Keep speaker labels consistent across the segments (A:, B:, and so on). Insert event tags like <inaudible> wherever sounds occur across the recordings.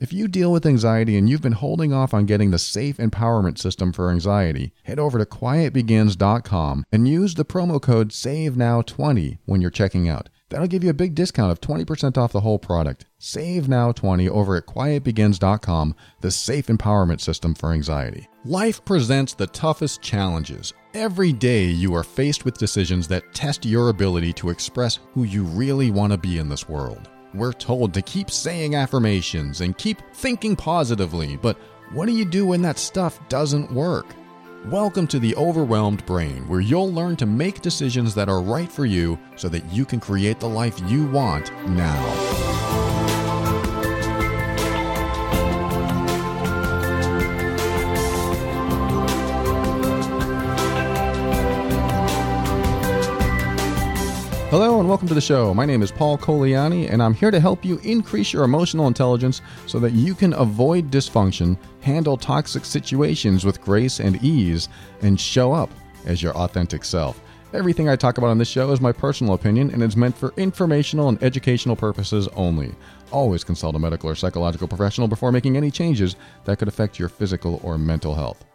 A: If you deal with anxiety and you've been holding off on getting the safe empowerment system for anxiety, head over to quietbegins.com and use the promo code SAVENOW20 when you're checking out. That'll give you a big discount of 20% off the whole product. Save now 20 over at quietbegins.com, the safe empowerment system for anxiety. Life presents the toughest challenges. Every day you are faced with decisions that test your ability to express who you really want to be in this world. We're told to keep saying affirmations and keep thinking positively, but what do you do when that stuff doesn't work? Welcome to the Overwhelmed Brain, where you'll learn to make decisions that are right for you so that you can create the life you want now. Hello and welcome to the show. My name is Paul Colaianni, and I'm here to help you increase your emotional intelligence so that you can avoid dysfunction, handle toxic situations with grace and ease, and show up as your authentic self. Everything I talk about on this show is my personal opinion and is meant for informational and educational purposes only. Always consult a medical or psychological professional before making any changes that could affect your physical or mental health.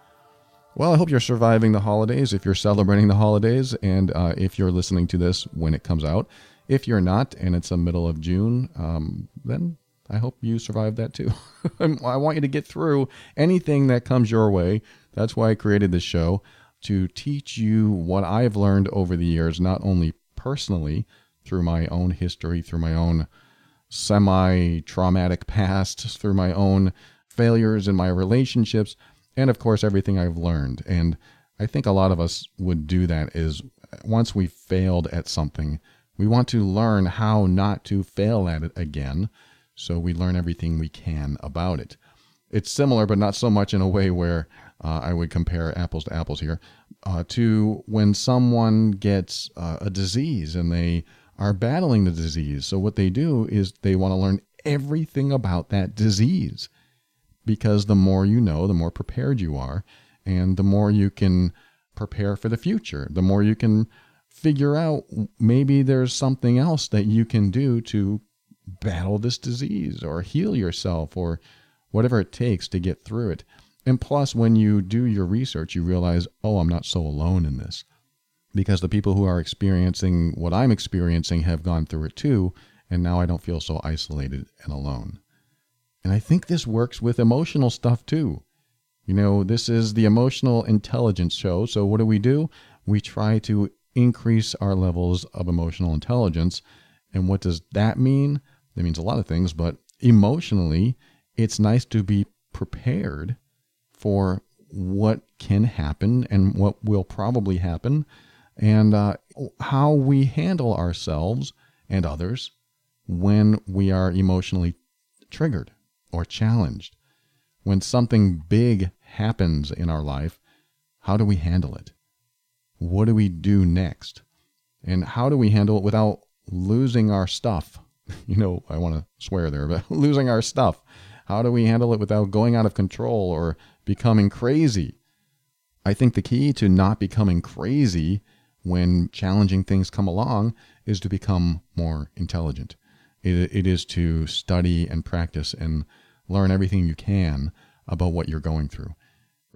A: Well, I hope you're surviving the holidays if you're celebrating the holidays and uh, if you're listening to this when it comes out. If you're not and it's the middle of June, um, then I hope you survive that too. <laughs> I want you to get through anything that comes your way. That's why I created this show to teach you what I've learned over the years, not only personally through my own history, through my own semi traumatic past, through my own failures in my relationships and of course everything I've learned. And I think a lot of us would do that is once we failed at something, we want to learn how not to fail at it again. So we learn everything we can about it. It's similar, but not so much in a way where uh, I would compare apples to apples here, uh, to when someone gets uh, a disease and they are battling the disease. So what they do is they want to learn everything about that disease because the more you know, the more prepared you are, and the more you can prepare for the future, the more you can figure out maybe there's something else that you can do to battle this disease or heal yourself or whatever it takes to get through it. And plus, when you do your research, you realize, oh, I'm not so alone in this. Because the people who are experiencing what I'm experiencing have gone through it too, and now I don't feel so isolated and alone. And I think this works with emotional stuff too. You know, this is the emotional intelligence show. So, what do we do? We try to increase our levels of emotional intelligence. And what does that mean? That means a lot of things, but emotionally, it's nice to be prepared for what can happen and what will probably happen, and uh, how we handle ourselves and others when we are emotionally triggered or challenged. When something big happens in our life, how do we handle it? What do we do next? And how do we handle it without losing our stuff? <laughs> You know, I want to swear there, but <laughs> losing our stuff. How do we handle it without going out of control or becoming crazy? I think the key to not becoming crazy when challenging things come along is to become more intelligent. It, it is to study and practice and learn everything you can about what you're going through.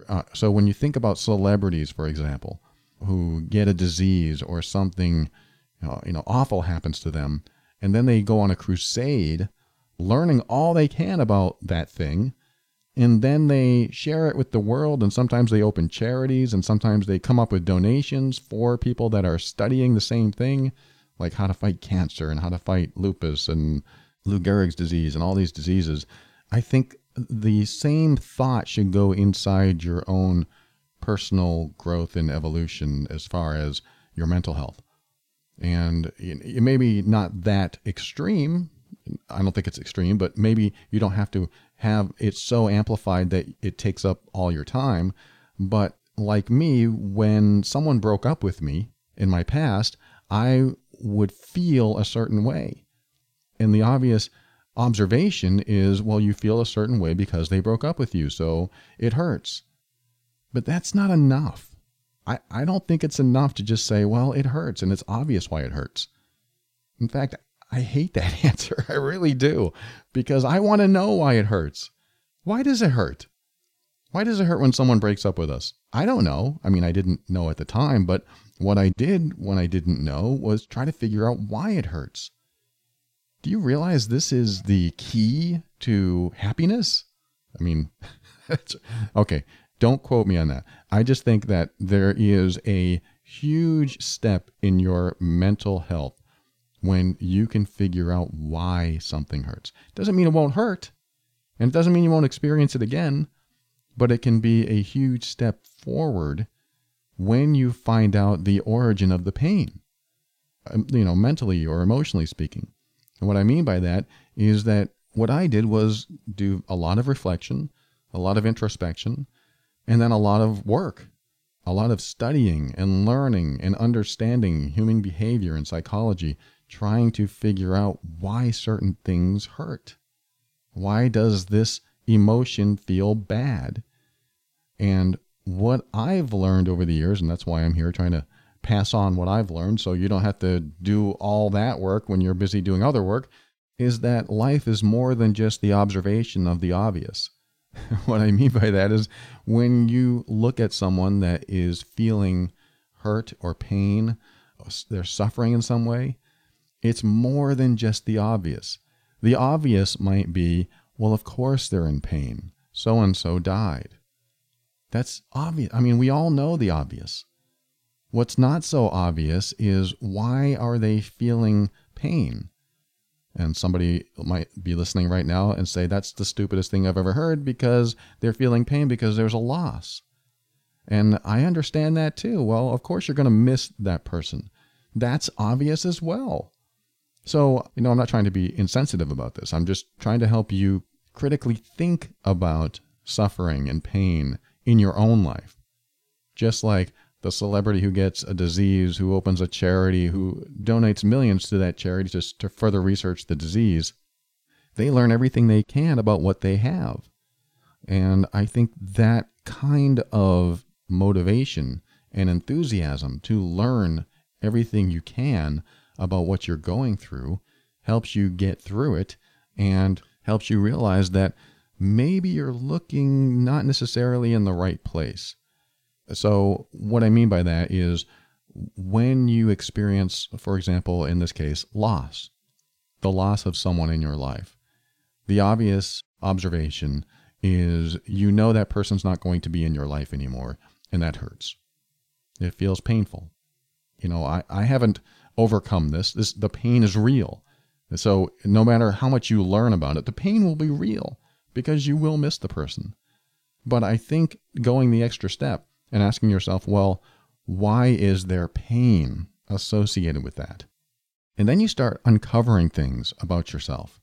A: Uh, so when you think about celebrities, for example, who get a disease or something, know, you know, awful happens to them, and then they go on a crusade, learning all they can about that thing, and then they share it with the world. And sometimes they open charities, and sometimes they come up with donations for people that are studying the same thing, like how to fight cancer and how to fight lupus and Lou Gehrig's disease and all these diseases. I think the same thought should go inside your own personal growth and evolution as far as your mental health. And it may be not that extreme. I don't think it's extreme, but maybe you don't have to have it so amplified that it takes up all your time. But like me, when someone broke up with me in my past, I would feel a certain way. And the obvious observation is well, you feel a certain way because they broke up with you, so it hurts. But that's not enough. I, I don't think it's enough to just say, well, it hurts and it's obvious why it hurts. In fact, I hate that <laughs> answer. I really do because I want to know why it hurts. Why does it hurt? Why does it hurt when someone breaks up with us? I don't know. I mean, I didn't know at the time, but what I did when I didn't know was try to figure out why it hurts. Do you realize this is the key to happiness? I mean, <laughs> okay, don't quote me on that. I just think that there is a huge step in your mental health when you can figure out why something hurts. Doesn't mean it won't hurt, and it doesn't mean you won't experience it again, but it can be a huge step forward when you find out the origin of the pain, um, you know, mentally or emotionally speaking. And what I mean by that is that what I did was do a lot of reflection, a lot of introspection, and then a lot of work, a lot of studying and learning and understanding human behavior and psychology, trying to figure out why certain things hurt. Why does this emotion feel bad? And what I've learned over the years, and that's why I'm here trying to pass on what I've learned so you don't have to do all that work when you're busy doing other work, is that life is more than just the observation of the obvious. <laughs> what I mean by that is when you look at someone that is feeling hurt or pain, they're suffering in some way, it's more than just the obvious. The obvious might be, well, of course they're in pain. So and so died. That's obvious. I mean, we all know the obvious. What's not so obvious is why are they feeling pain? And somebody might be listening right now and say, that's the stupidest thing I've ever heard because they're feeling pain because there's a loss. And I understand that too. Well, of course, you're going to miss that person. That's obvious as well. So, you know, I'm not trying to be insensitive about this. I'm just trying to help you critically think about suffering and pain in your own life. Just like the celebrity who gets a disease, who opens a charity, who donates millions to that charity just to further research the disease, they learn everything they can about what they have. And I think that kind of motivation and enthusiasm to learn everything you can about what you're going through helps you get through it and helps you realize that maybe you're looking not necessarily in the right place. So, what I mean by that is when you experience, for example, in this case, loss, the loss of someone in your life, the obvious observation is you know that person's not going to be in your life anymore, and that hurts. It feels painful. You know, I, I haven't overcome this. This the pain is real. So no matter how much you learn about it, the pain will be real because you will miss the person. But I think going the extra step and asking yourself, well, why is there pain associated with that? And then you start uncovering things about yourself.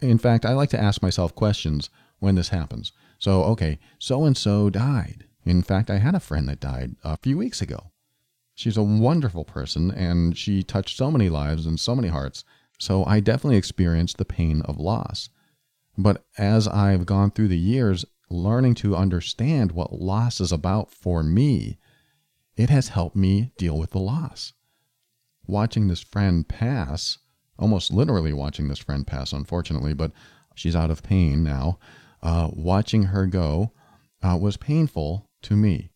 A: In fact, I like to ask myself questions when this happens. So, okay, so and so died. In fact, I had a friend that died a few weeks ago. She's a wonderful person and she touched so many lives and so many hearts. So I definitely experienced the pain of loss. But as I've gone through the years, learning to understand what loss is about for me, it has helped me deal with the loss. Watching this friend pass, almost literally watching this friend pass, unfortunately, but she's out of pain now. Uh, watching her go uh, was painful to me.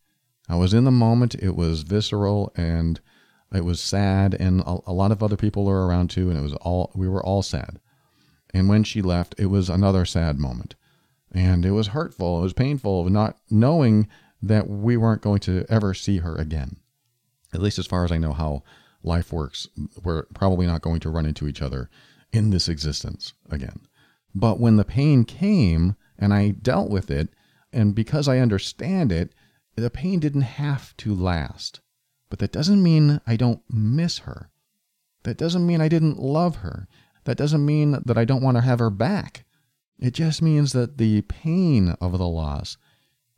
A: I was in the moment, it was visceral and it was sad, and a, a lot of other people were around too, and it was all we were all sad. And when she left, it was another sad moment. And it was hurtful, it was painful, of not knowing that we weren't going to ever see her again. At least as far as I know how life works, we're probably not going to run into each other in this existence again. But when the pain came and I dealt with it, and because I understand it, the pain didn't have to last. But that doesn't mean I don't miss her. That doesn't mean I didn't love her. That doesn't mean that I don't want to have her back. It just means that the pain of the loss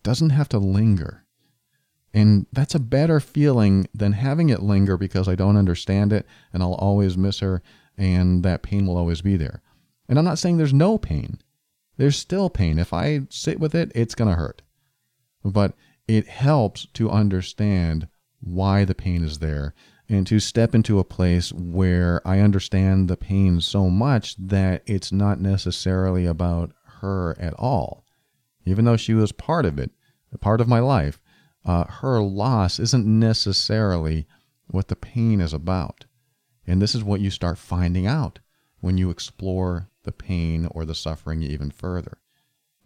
A: doesn't have to linger. And that's a better feeling than having it linger because I don't understand it and I'll always miss her and that pain will always be there. And I'm not saying there's no pain. There's still pain. If I sit with it, it's going to hurt. But it helps to understand why the pain is there and to step into a place where I understand the pain so much that it's not necessarily about her at all. Even though she was part of it, a part of my life, uh, her loss isn't necessarily what the pain is about. And this is what you start finding out when you explore the pain or the suffering even further.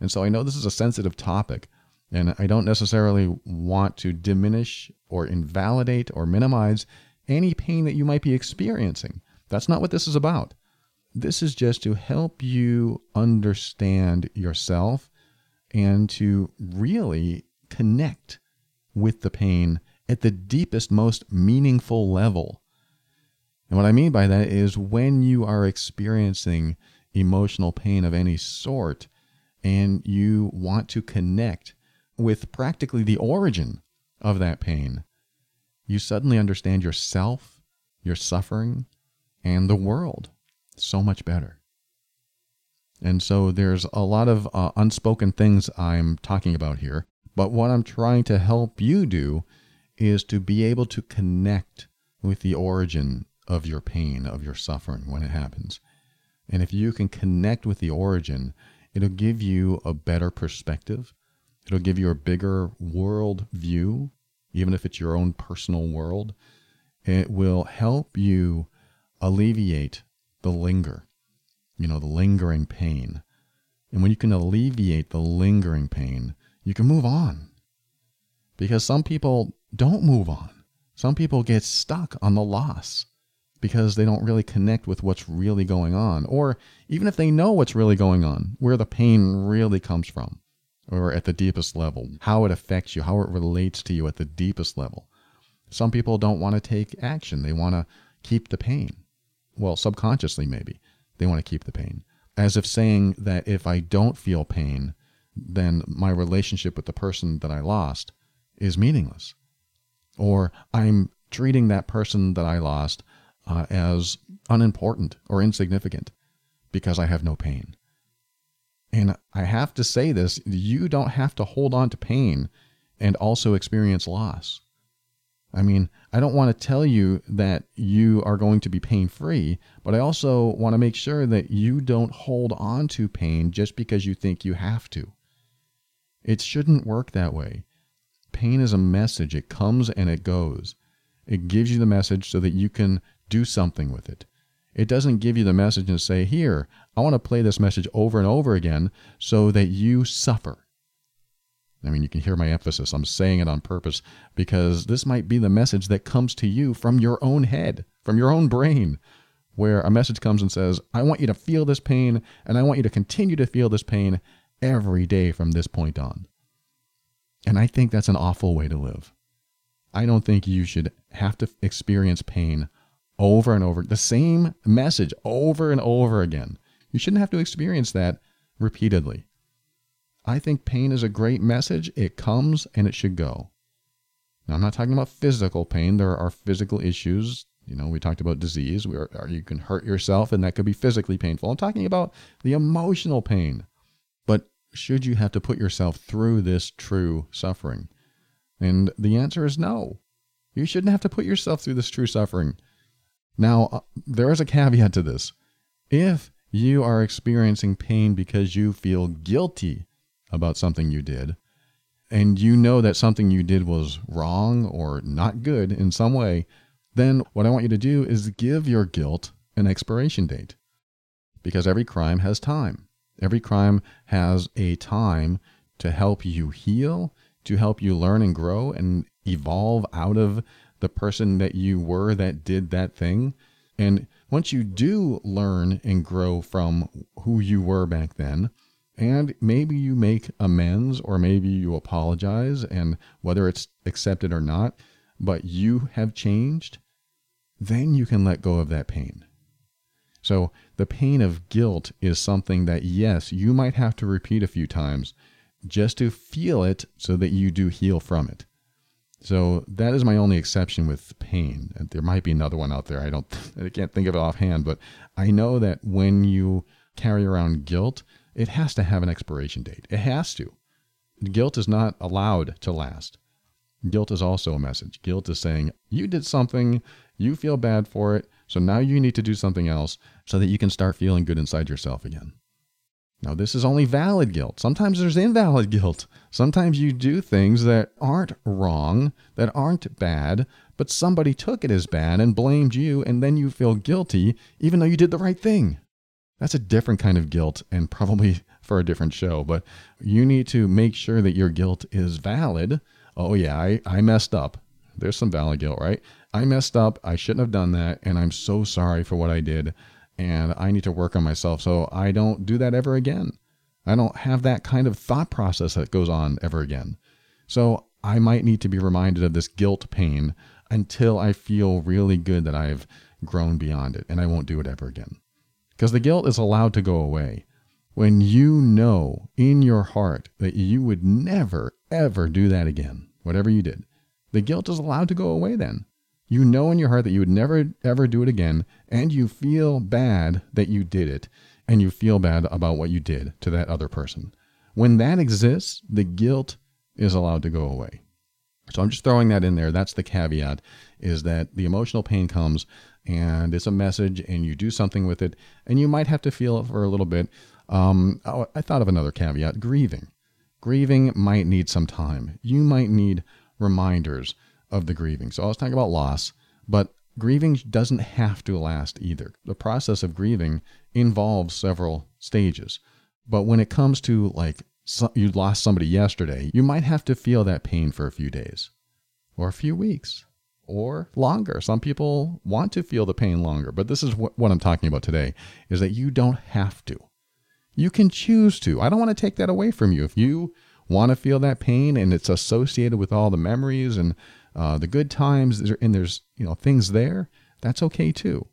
A: And so I know this is a sensitive topic, and I don't necessarily want to diminish or invalidate or minimize any pain that you might be experiencing. That's not what this is about. This is just to help you understand yourself and to really connect with the pain at the deepest, most meaningful level. And what I mean by that is when you are experiencing emotional pain of any sort and you want to connect with practically the origin of that pain, you suddenly understand yourself, your suffering, and the world so much better. And so there's a lot of uh, unspoken things I'm talking about here. But what I'm trying to help you do is to be able to connect with the origin of your pain, of your suffering when it happens. And if you can connect with the origin, it'll give you a better perspective. It'll give you a bigger world view, even if it's your own personal world. It will help you alleviate the linger, you know, the lingering pain. And when you can alleviate the lingering pain, you can move on. Because some people don't move on. Some people get stuck on the loss because they don't really connect with what's really going on. Or even if they know what's really going on, where the pain really comes from, or at the deepest level, how it affects you, how it relates to you at the deepest level. Some people don't want to take action, they want to keep the pain. Well, subconsciously, maybe. They want to keep the pain. As if saying that if I don't feel pain, then my relationship with the person that I lost is meaningless. Or I'm treating that person that I lost uh, as unimportant or insignificant because I have no pain. And I have to say this you don't have to hold on to pain and also experience loss. I mean, I don't want to tell you that you are going to be pain free, but I also want to make sure that you don't hold on to pain just because you think you have to. It shouldn't work that way. Pain is a message, it comes and it goes. It gives you the message so that you can do something with it. It doesn't give you the message and say, Here, I want to play this message over and over again so that you suffer. I mean, you can hear my emphasis. I'm saying it on purpose because this might be the message that comes to you from your own head, from your own brain, where a message comes and says, I want you to feel this pain and I want you to continue to feel this pain every day from this point on. And I think that's an awful way to live. I don't think you should have to experience pain over and over, the same message over and over again. You shouldn't have to experience that repeatedly. I think pain is a great message. It comes and it should go. Now, I'm not talking about physical pain. There are physical issues. You know, we talked about disease. Where you can hurt yourself, and that could be physically painful. I'm talking about the emotional pain. But should you have to put yourself through this true suffering? And the answer is no. You shouldn't have to put yourself through this true suffering. Now, uh, there is a caveat to this. If you are experiencing pain because you feel guilty about something you did, and you know that something you did was wrong or not good in some way, then what I want you to do is give your guilt an expiration date. Because every crime has time. Every crime has a time to help you heal, to help you learn and grow and evolve out of the person that you were that did that thing. And once you do learn and grow from who you were back then, and maybe you make amends or maybe you apologize, and whether it's accepted or not, but you have changed, then you can let go of that pain. So, the pain of guilt is something that, yes, you might have to repeat a few times just to feel it so that you do heal from it. So that is my only exception with pain. There might be another one out there. I don't <laughs> I can't think of it offhand, but I know that when you carry around guilt, it has to have an expiration date. It has to. Guilt is not allowed to last. Guilt is also a message. Guilt is saying, you did something You feel bad for it. So now you need to do something else so that you can start feeling good inside yourself again. Now, this is only valid guilt. Sometimes there's invalid <laughs> guilt. Sometimes you do things that aren't wrong, that aren't bad, but somebody took it as bad and blamed you, and then you feel guilty even though you did the right thing. That's a different kind of guilt and <laughs> probably for a different show, but you need to make sure that your guilt is valid. Oh, yeah, I, I messed up. There's some valid guilt, right? I messed up. I shouldn't have done that, and I'm so sorry for what I did and I need to work on myself so I don't do that ever again. I don't have that kind of thought process that goes on ever again. So I might need to be reminded of this guilt pain until I feel really good that I've grown beyond it and I won't do it ever again. Because the guilt is allowed to go away. When you know in your heart that you would never, ever do that again, whatever you did, the guilt is allowed to go away then. You know in your heart that you would never, ever do it again, and you feel bad that you did it, and you feel bad about what you did to that other person. When that exists, the guilt is allowed to go away. So I'm just throwing that in there. That's the caveat is that the emotional pain comes and it's a message and you do something with it and you might have to feel it for a little bit. Um, oh, I thought of another caveat grieving. Grieving might need some time. You might need reminders of the grieving. So I was talking about loss, but grieving doesn't have to last either. The process of grieving involves several stages. But when it comes to like so you lost somebody yesterday, you might have to feel that pain for a few days or a few weeks or longer. Some people want to feel the pain longer, but this is what, what I'm talking about today is that you don't have to. You can choose to. I don't want to take that away from you. If you want to feel that pain and it's associated with all the memories and uh, the good times and there's you know things there that's okay too.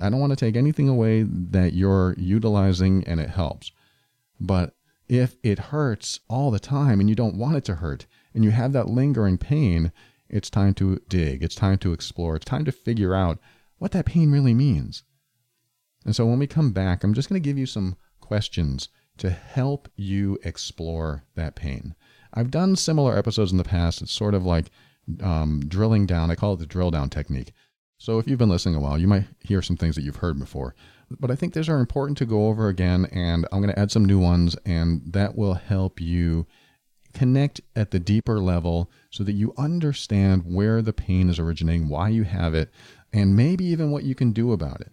A: I don't want to take anything away that you're utilizing and it helps. But if it hurts all the time and you don't want it to hurt and you have that lingering pain it's time to dig. It's time to explore. It's time to figure out what that pain really means. And so when we come back i'm just going to give you some questions to help you explore that pain. I've done similar episodes in the past. It's sort of like um, drilling down. I call it the drill down technique. So if you've been listening a while, you might hear some things that you've heard before. But I think these are important to go over again, and I'm going to add some new ones, and that will help you connect at the deeper level so that you understand where the pain is originating, why you have it, and maybe even what you can do about it.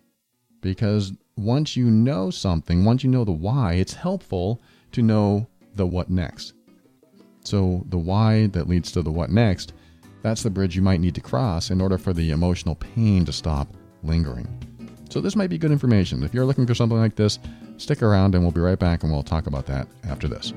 A: Because once you know something, once you know the why, it's helpful to know the what next. So the why that leads to the what next that's the bridge you might need to cross in order for the emotional pain to stop lingering. So, this might be good information. If you're looking for something like this, stick around and we'll be right back and we'll talk about that after this.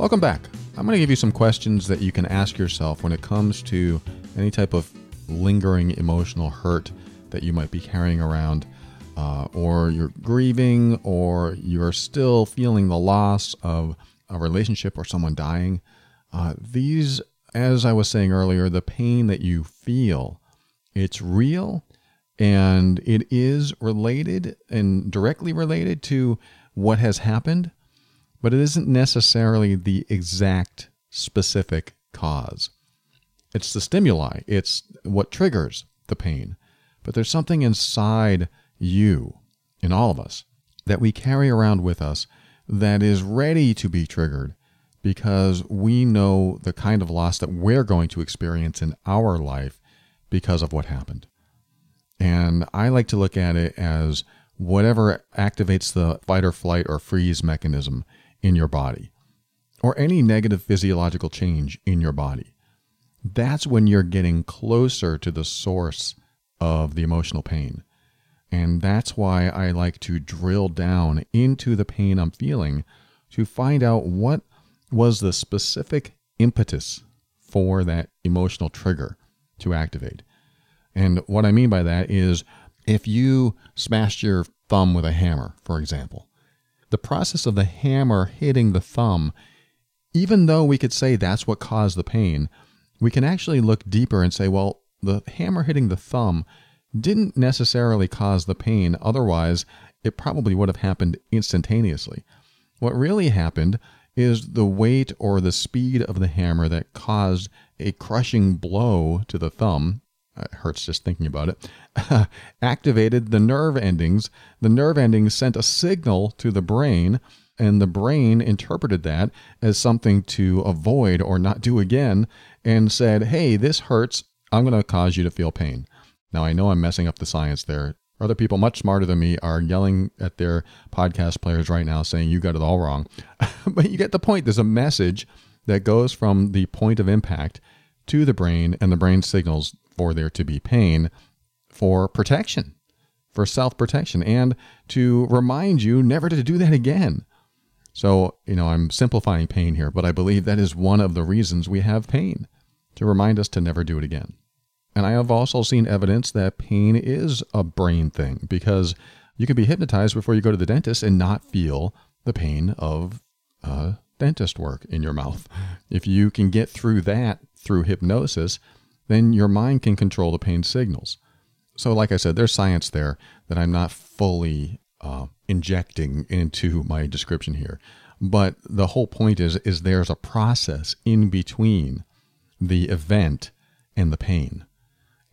A: Welcome back. I'm going to give you some questions that you can ask yourself when it comes to any type of lingering emotional hurt that you might be carrying around, uh, or you're grieving, or you're still feeling the loss of a relationship or someone dying. Uh, these, as I was saying earlier, the pain that you feel, it's real and it is related and directly related to what has happened but it isn't necessarily the exact specific cause. It's the stimuli, it's what triggers the pain. But there's something inside you, in all of us, that we carry around with us that is ready to be triggered because we know the kind of loss that we're going to experience in our life because of what happened. And I like to look at it as whatever activates the fight or flight or freeze mechanism in your body or any negative physiological change in your body. That's when you're getting closer to the source of the emotional pain. And that's why I like to drill down into the pain I'm feeling to find out what was the specific impetus for that emotional trigger to activate. And what I mean by that is if you smashed your thumb with a hammer, for example, the process of the hammer hitting the thumb, even though we could say that's what caused the pain, we can actually look deeper and say, well, the hammer hitting the thumb didn't necessarily cause the pain. Otherwise, it probably would have happened instantaneously. What really happened is the weight or the speed of the hammer that caused a crushing blow to the thumb. It hurts just thinking about it. <laughs> activated the nerve endings. The nerve endings sent a signal to the brain, and the brain interpreted that as something to avoid or not do again and said, Hey, this hurts. I'm going to cause you to feel pain. Now, I know I'm messing up the science there. Other people much smarter than me are yelling at their podcast players right now saying, You got it all wrong. <laughs> but you get the point. There's a message that goes from the point of impact to the brain, and the brain signals for there to be pain for protection, for self protection, and to remind you never to do that again. So, you know, I'm simplifying pain here, but I believe that is one of the reasons we have pain to remind us to never do it again. And I have also seen evidence that pain is a brain thing because you can be hypnotized before you go to the dentist and not feel the pain of uh, dentist work in your mouth. <laughs> If you can get through that through hypnosis, then your mind can control the pain signals. So, like I said, there's science there that I'm not fully uh, injecting into my description here. But the whole point is, is there's a process in between the event and the pain.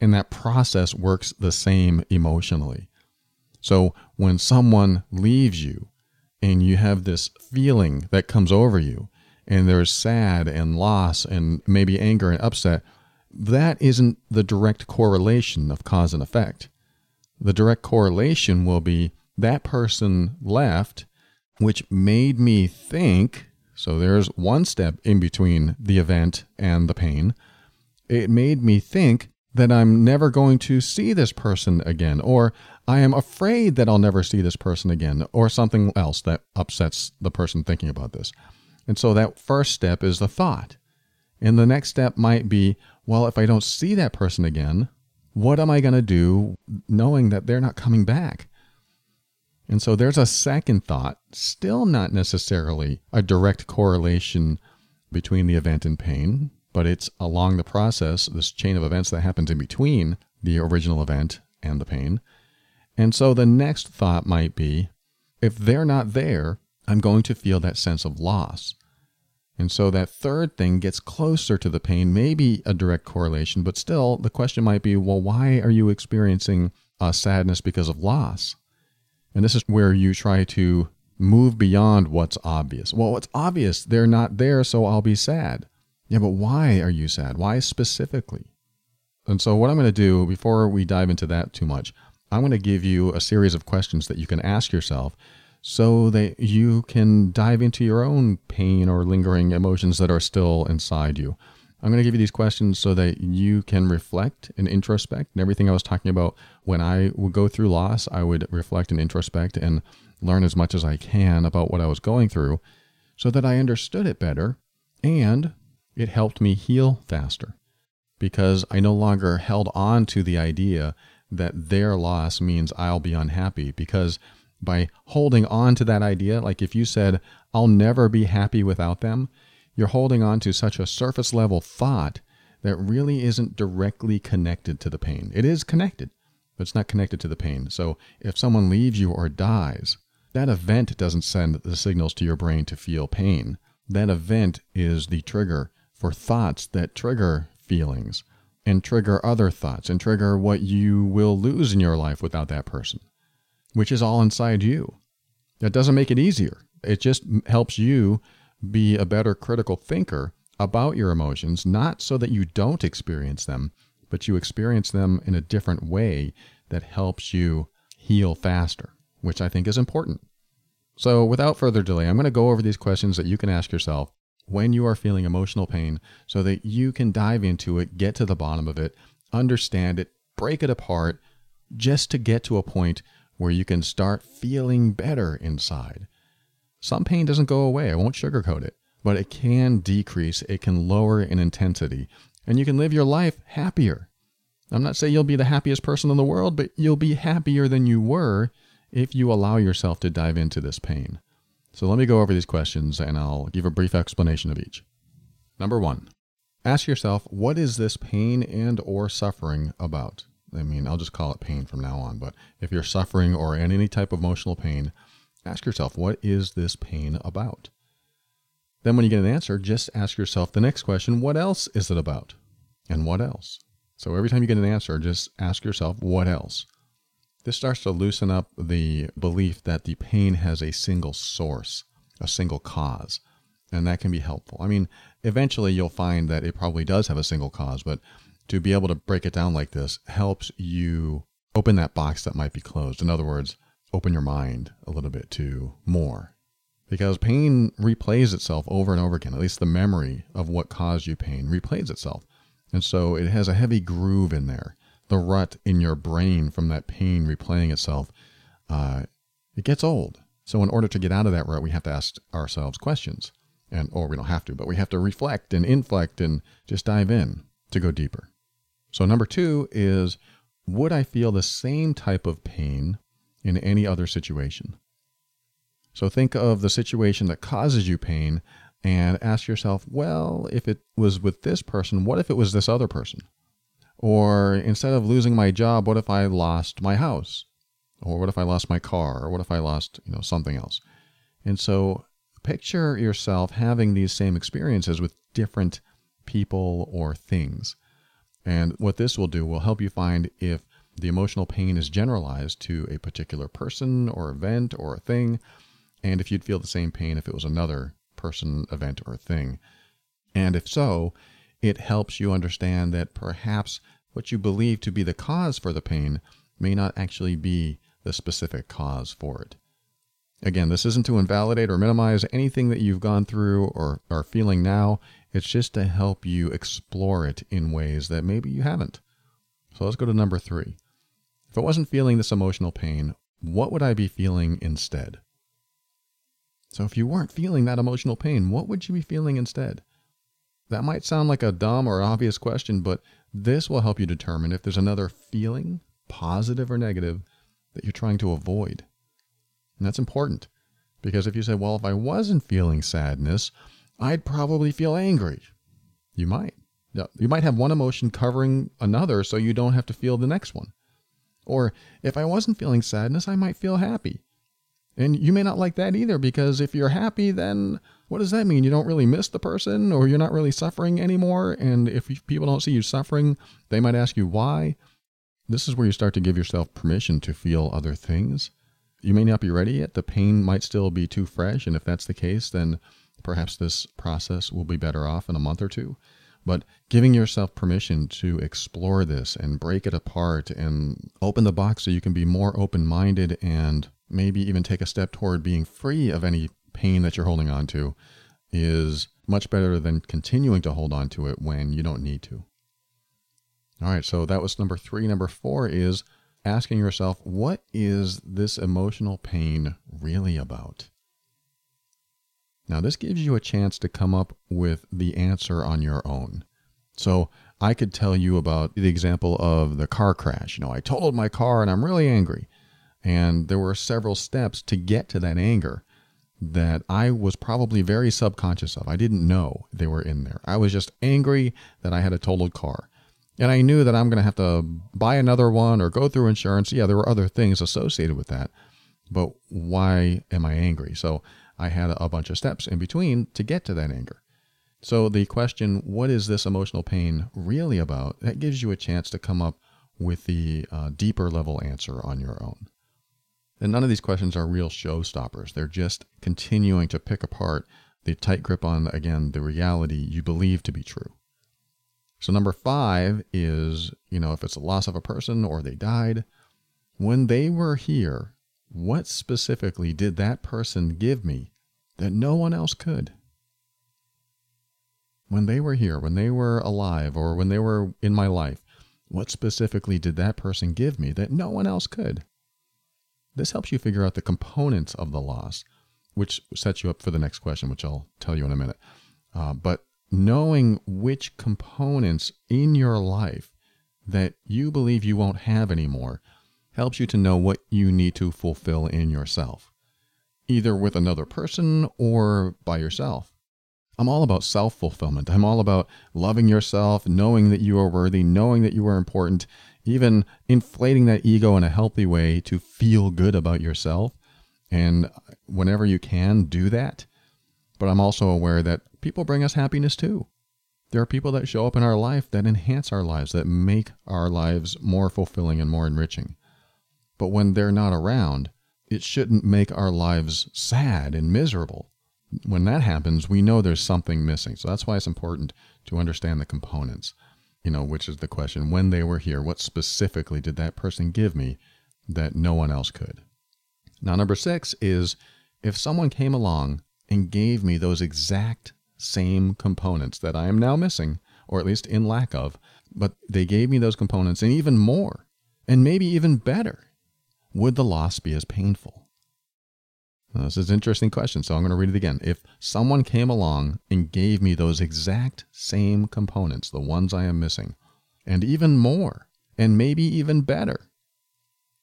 A: And that process works the same emotionally. So when someone leaves you and you have this feeling that comes over you, and there's sad and loss and maybe anger and upset, that isn't the direct correlation of cause and effect. The direct correlation will be that person left, which made me think. So there's one step in between the event and the pain. It made me think that I'm never going to see this person again, or I am afraid that I'll never see this person again, or something else that upsets the person thinking about this. And so that first step is the thought. And the next step might be well, if I don't see that person again, what am I going to do knowing that they're not coming back? And so there's a second thought, still not necessarily a direct correlation between the event and pain, but it's along the process, this chain of events that happens in between the original event and the pain. And so the next thought might be if they're not there, I'm going to feel that sense of loss. And so that third thing gets closer to the pain, maybe a direct correlation, but still the question might be well, why are you experiencing a sadness because of loss? And this is where you try to move beyond what's obvious. Well, it's obvious they're not there, so I'll be sad. Yeah, but why are you sad? Why specifically? And so, what I'm going to do before we dive into that too much, I'm going to give you a series of questions that you can ask yourself so that you can dive into your own pain or lingering emotions that are still inside you. I'm going to give you these questions so that you can reflect and introspect. And everything I was talking about when I would go through loss, I would reflect and introspect and learn as much as I can about what I was going through so that I understood it better and it helped me heal faster because I no longer held on to the idea that their loss means I'll be unhappy. Because by holding on to that idea, like if you said, I'll never be happy without them, you're holding on to such a surface level thought that really isn't directly connected to the pain. It is connected, but it's not connected to the pain. So if someone leaves you or dies, that event doesn't send the signals to your brain to feel pain. That event is the trigger for thoughts that trigger feelings and trigger other thoughts and trigger what you will lose in your life without that person, which is all inside you. That doesn't make it easier. It just helps you be a better critical thinker about your emotions, not so that you don't experience them, but you experience them in a different way that helps you heal faster, which I think is important. So, without further delay, I'm going to go over these questions that you can ask yourself when you are feeling emotional pain so that you can dive into it, get to the bottom of it, understand it, break it apart, just to get to a point where you can start feeling better inside. Some pain doesn't go away, I won't sugarcoat it, but it can decrease, it can lower in intensity, and you can live your life happier. I'm not saying you'll be the happiest person in the world, but you'll be happier than you were if you allow yourself to dive into this pain. So let me go over these questions and I'll give a brief explanation of each. Number 1. Ask yourself, what is this pain and or suffering about? I mean, I'll just call it pain from now on, but if you're suffering or in any type of emotional pain, ask yourself, what is this pain about? Then, when you get an answer, just ask yourself the next question what else is it about? And what else? So, every time you get an answer, just ask yourself, what else? This starts to loosen up the belief that the pain has a single source, a single cause, and that can be helpful. I mean, eventually you'll find that it probably does have a single cause, but to be able to break it down like this helps you open that box that might be closed. In other words, open your mind a little bit to more. Because pain replays itself over and over again. At least the memory of what caused you pain replays itself. And so it has a heavy groove in there. The rut in your brain from that pain replaying itself, uh, it gets old. So in order to get out of that rut, we have to ask ourselves questions. And or we don't have to, but we have to reflect and inflect and just dive in to go deeper. So, number two is would I feel the same type of pain in any other situation? So, think of the situation that causes you pain and ask yourself, well, if it was with this person, what if it was this other person? Or instead of losing my job, what if I lost my house? Or what if I lost my car? Or what if I lost, you know, something else? And so picture yourself having these same experiences with different people or things. And what this will do will help you find if the emotional pain is generalized to a particular person or event or a thing, and if you'd feel the same pain if it was another person, event, or thing. And if so, it helps you understand that perhaps what you believe to be the cause for the pain may not actually be the specific cause for it. Again, this isn't to invalidate or minimize anything that you've gone through or are feeling now. It's just to help you explore it in ways that maybe you haven't. So let's go to number three. If I wasn't feeling this emotional pain, what would I be feeling instead? So if you weren't feeling that emotional pain, what would you be feeling instead? That might sound like a dumb or obvious question, but this will help you determine if there's another feeling, positive or negative, that you're trying to avoid. And that's important because if you say, well, if I wasn't feeling sadness, I'd probably feel angry. You might. You might have one emotion covering another so you don't have to feel the next one. Or if I wasn't feeling sadness, I might feel happy. And you may not like that either because if you're happy, then what does that mean? You don't really miss the person or you're not really suffering anymore. And if people don't see you suffering, they might ask you why. This is where you start to give yourself permission to feel other things you may not be ready yet. The pain might still be too fresh. And if that's the case, then perhaps this process will be better off in a month or two. But giving yourself permission to explore this and break it apart and open the box so you can be more open minded and maybe even take a step toward being free of any pain that you're holding on to is much better than continuing to hold on to it when you don't need to. All right, so that was number three. Number four is asking yourself, what is this emotional pain really about? Now, this gives you a chance to come up with the answer on your own. So, I could tell you about the example of the car crash. You know, I totaled my car and I'm really angry. And there were several steps to get to that anger that I was probably very subconscious of. I didn't know they were in there. I was just angry that I had a totaled car. And I knew that I'm going to have to buy another one or go through insurance. Yeah, there were other things associated with that. But why am I angry? So I had a bunch of steps in between to get to that anger. So the question, what is this emotional pain really about? That gives you a chance to come up with the uh, deeper level answer on your own. And none of these questions are real showstoppers. They're just continuing to pick apart the tight grip on, again, the reality you believe to be true. So, number five is, you know, if it's a loss of a person or they died, when they were here, what specifically did that person give me that no one else could? When they were here, when they were alive, or when they were in my life, what specifically did that person give me that no one else could? This helps you figure out the components of the loss, which sets you up for the next question, which I'll tell you in a minute. Uh, but knowing which components in your life that you believe you won't have anymore helps you to know what you need to fulfill in yourself. either with another person or by yourself. I'm all about self fulfillment. I'm all about loving yourself, knowing that you are worthy, knowing that you are important, even inflating that ego in a healthy way to feel good about yourself. And whenever you can, do that. But I'm also aware that people bring us happiness too. There are people that show up in our life that enhance our lives, that make our lives more fulfilling and more enriching. But when they're not around, it shouldn't make our lives sad and miserable when that happens, we know there's something missing. So that's why it's important to understand the components, you know, which is the question when they were here, what specifically did that person give me that no one else could? Now, number six is if someone came along and gave me those exact same components that I am now missing, or at least in lack of, but they gave me those components and even more, and maybe even better, would the loss be as painful? Now, this is an interesting question, so I'm going to read it again. If someone came along and gave me those exact same components, the ones I am missing, and even more, and maybe even better,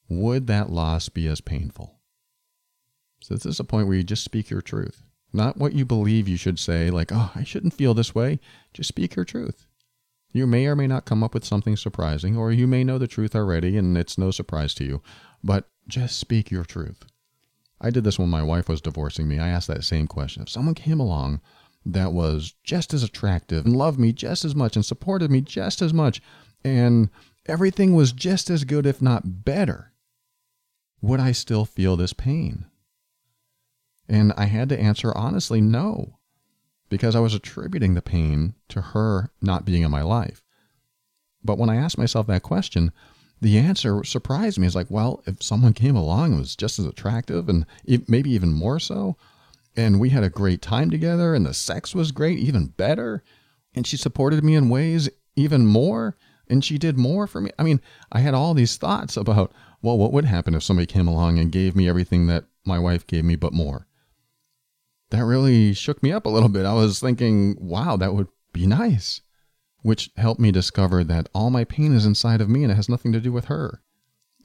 A: would that loss be as painful? So, this is a point where you just speak your truth. Not what you believe you should say, like, oh, I shouldn't feel this way. Just speak your truth. You may or may not come up with something surprising, or you may know the truth already and it's no surprise to you, but just speak your truth. I did this when my wife was divorcing me. I asked that same question. If someone came along that was just as attractive and loved me just as much and supported me just as much, and everything was just as good, if not better, would I still feel this pain? And I had to answer honestly, no, because I was attributing the pain to her not being in my life. But when I asked myself that question, the answer surprised me. It's like, well, if someone came along and was just as attractive and maybe even more so, and we had a great time together and the sex was great, even better, and she supported me in ways even more, and she did more for me. I mean, I had all these thoughts about, well, what would happen if somebody came along and gave me everything that my wife gave me, but more? That really shook me up a little bit. I was thinking, wow, that would be nice which helped me discover that all my pain is inside of me and it has nothing to do with her.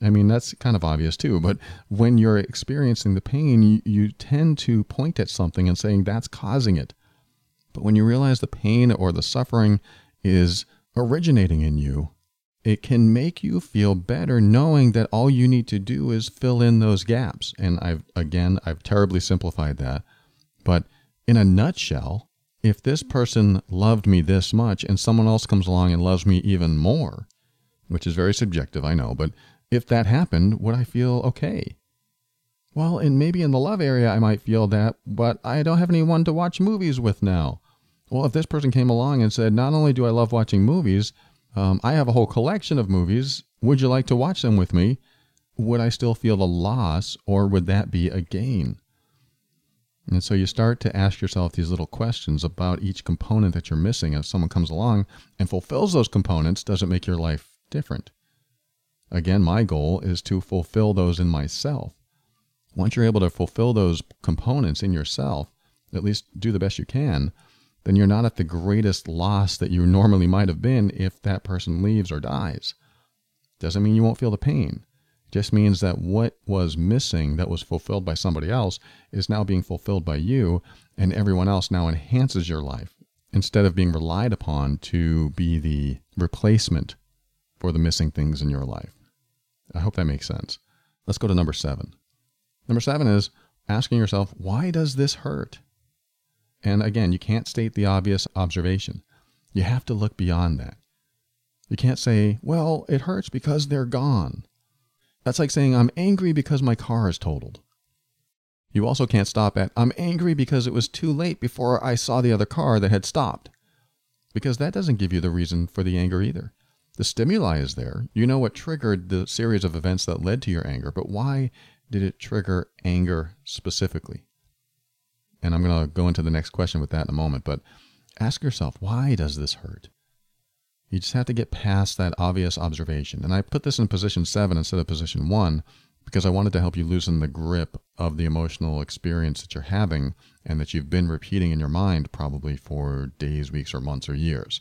A: I mean, that's kind of obvious too, but when you're experiencing the pain, you, you tend to point at something and saying that's causing it. But when you realize the pain or the suffering is originating in you, it can make you feel better knowing that all you need to do is fill in those gaps. And I've, again, I've terribly simplified that. But in a nutshell, if this person loved me this much and someone else comes along and loves me even more, which is very subjective, I know, but if that happened, would I feel okay? Well, and maybe in the love area I might feel that, but I don't have anyone to watch movies with now. Well, if this person came along and said, Not only do I love watching movies, um, I have a whole collection of movies. Would you like to watch them with me? Would I still feel a loss or would that be a gain? And so you start to ask yourself these little questions about each component that you're missing. If someone comes along and fulfills those components, does it make your life different? Again, my goal is to fulfill those in myself. Once you're able to fulfill those components in yourself, at least do the best you can, then you're not at the greatest loss that you normally might have been if that person leaves or dies. Doesn't mean you won't feel the pain just means that what was missing that was fulfilled by somebody else is now being fulfilled by you, and everyone else now enhances your life instead of being relied upon to be the replacement for the missing things in your life. I hope that makes sense. Let's go to number seven. Number seven is asking yourself, why does this hurt? And again, you can't state the obvious observation. You have to look beyond that. You can't say, well, it hurts because they're gone. That's like saying, I'm angry because my car is totaled. You also can't stop at, I'm angry because it was too late before I saw the other car that had stopped. Because that doesn't give you the reason for the anger either. The stimuli is there. You know what triggered the series of events that led to your anger, but why did it trigger anger specifically? And I'm going to go into the next question with that in a moment, but ask yourself, why does this hurt? You just have to get past that obvious observation. And I put this in position seven instead of position one because I wanted to help you loosen the grip of the emotional experience that you're having and that you've been repeating in your mind probably for days, weeks, or months, or years.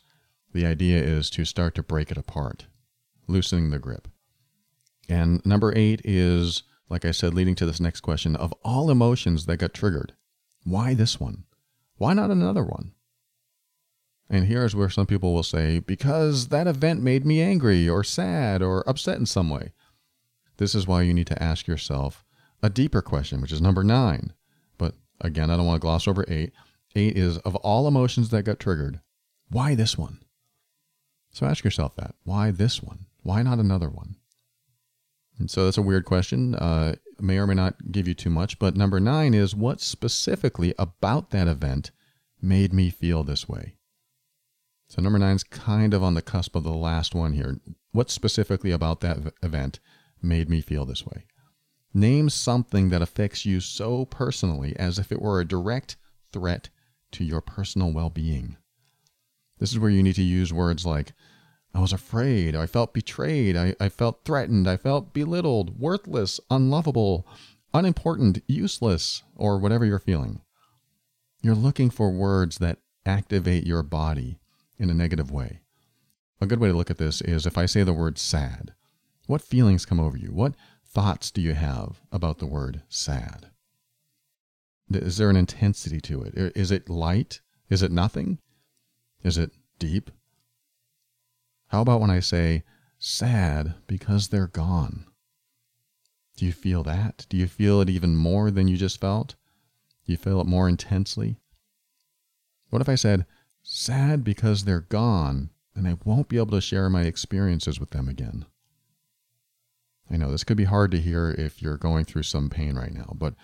A: The idea is to start to break it apart, loosening the grip. And number eight is like I said, leading to this next question of all emotions that got triggered, why this one? Why not another one? And here's where some people will say, because that event made me angry or sad or upset in some way. This is why you need to ask yourself a deeper question, which is number nine. But again, I don't want to gloss over eight. Eight is of all emotions that got triggered, why this one? So ask yourself that. Why this one? Why not another one? And so that's a weird question. Uh, may or may not give you too much. But number nine is what specifically about that event made me feel this way? So number nine is kind of on the cusp of the last one here. What specifically about that event made me feel this way? Name something that affects you so personally as if it were a direct threat to your personal well being. This is where you need to use words like, I was afraid, I felt betrayed, I, I felt threatened, I felt belittled, worthless, unlovable, unimportant, useless, or whatever you're feeling. You're looking for words that activate your body in a negative way. A good way to look at this is if I say the word sad, what feelings come over you? What thoughts do you have about the word sad? Is there an intensity to it? Is it light? Is it nothing? Is it deep? How about when I say sad because they're gone? Do you feel that? Do you feel it even more than you just felt? Do you feel it more intensely? What if I said sad because they're gone and I won't be able to share my experiences with them again? I know this could be hard to hear if you're going through some pain right now, but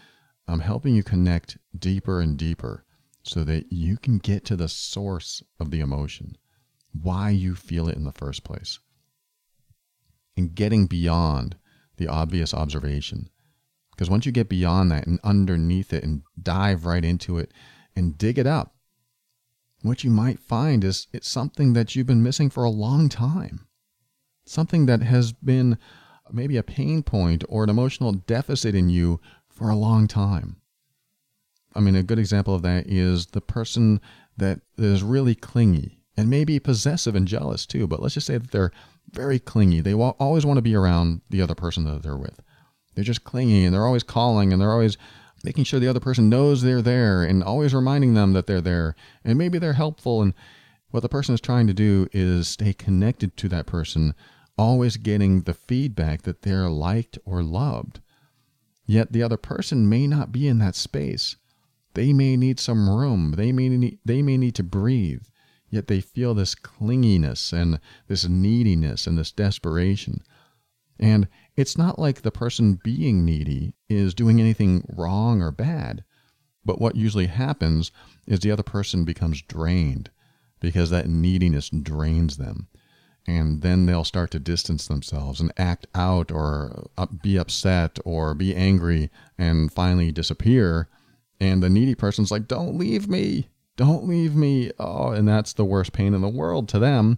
A: I'm helping you connect deeper and deeper so that you can get to the source of the emotion, why you feel it in the first place, and getting beyond the obvious observation. Because once you get beyond that and underneath it and dive right into it and dig it up, what you might find is it's something that you've been missing for a long time. Something that has been maybe a pain point or an emotional deficit in you for a long time. I mean, a good example of that is the person that is really clingy and maybe possessive and jealous too, but let's just say that they're very clingy. They always want to be around the other person that they're with. They're just clingy and they're always calling and they're always making sure the other person knows they're there and always reminding them that they're there. And maybe they're helpful. And what the person is trying to do is stay connected to that person always getting the feedback that they're liked or loved. Yet the other person may not be in that space. They may need some room. They may need, they may need to breathe. Yet they feel this clinginess and this neediness and this desperation. And it's not like the person being needy is doing anything wrong or bad. But what usually happens is the other person becomes drained because that neediness drains them. And then they'll start to distance themselves and act out or be upset or be angry and finally disappear. And the needy person's like don't leave me. Don't leave me. Oh and that's the worst pain in the world to them.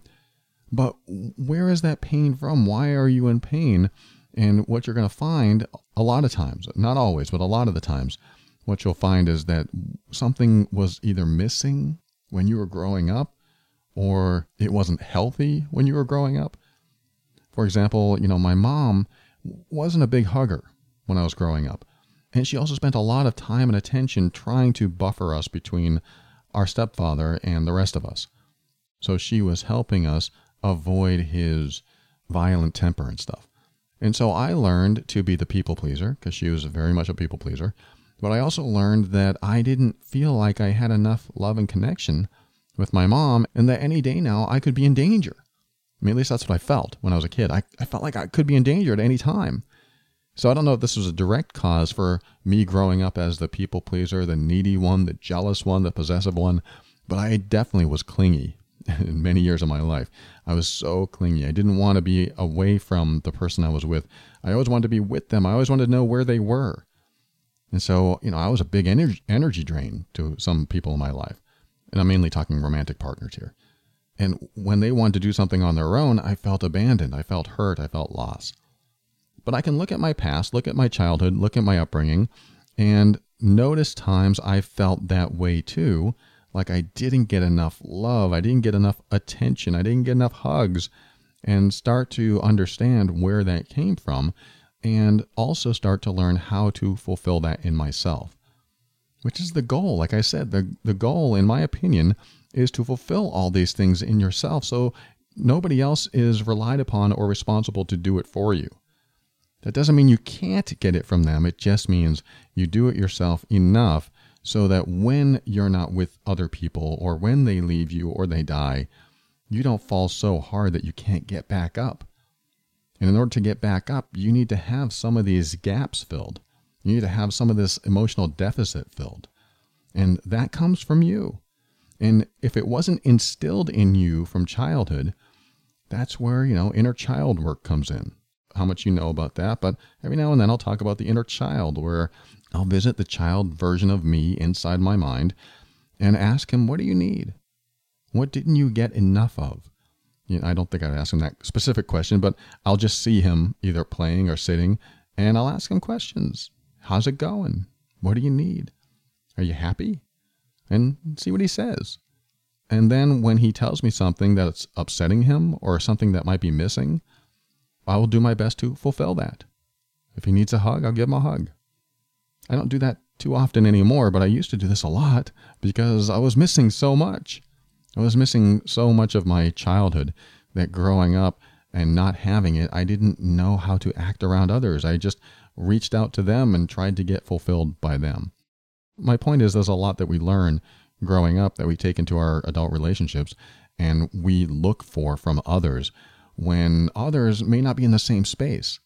A: But where is that pain from? Why are you in pain and what you're going to find a lot of times not always but a lot of the times what you'll find is that something was either missing when you were growing up or it wasn't healthy when you were growing up. For example, you know, my mom wasn't a big hugger when I was growing up. And she also spent a lot of time and attention trying to buffer us between our stepfather and the rest of us. So she was helping us avoid his violent temper and stuff. And so I learned to be the people pleaser because she was very much a people pleaser. But I also learned that I didn't feel like I had enough love and connection with my mom, and that any day now I could be in danger. I mean, at least that's what I felt when I was a kid. I, I felt like I could be in danger at any time. So I don't know if this was a direct cause for me growing up as the people pleaser, the needy one, the jealous one, the possessive one, but I definitely was clingy in <laughs> many years of my life. I was so clingy. I didn't want to be away from the person I was with. I always wanted to be with them. I always wanted to know where they were. And so, you know, I was a big energy, energy drain to some people in my life and I'm mainly talking romantic partners here. And when they wanted to do something on their own, I felt abandoned. I felt hurt. I felt lost. But I can look at my past, look at my childhood, look at my upbringing, and notice times I felt that way too. Like I didn't get enough love. I didn't get enough attention. I didn't get enough hugs. And start to understand where that came from. and also start to learn how to fulfill that in myself, which is the goal. Like I said, the, the goal, in my opinion, is to fulfill all these things in yourself so nobody else is relied upon or responsible to do it for you. That doesn't mean you can't get it from them. It just means you do it yourself enough so that when you're not with other people or when they leave you or they die, you don't fall so hard that you can't get back up. And in order to get back up, you need to have some of these gaps filled. You need to have some of this emotional deficit filled. And that comes from you. And if it wasn't instilled in you from childhood, that's where, you know, inner child work comes in. How much you know about that, but every now and then I'll talk about the inner child where I'll visit the child version of me inside my mind and ask him, What do you need? What didn't you get enough of? You know, I don't think I'd ask him that specific question, but I'll just see him either playing or sitting and I'll ask him questions. How's it going? What do you need? Are you happy? And see what he says. And then when he tells me something that's upsetting him or something that might be missing, I will do my best to fulfill that. If he needs a hug, I'll give him a hug. I don't do that too often anymore, but I used to do this a lot because I was missing so much. I was missing so much of my childhood that growing up and not having it, I didn't know how to act around others. I just reached out to them and tried to get fulfilled by them. My point is, there's a lot that we learn growing up that we take into our adult relationships and we look for from others when others may not be in the same space.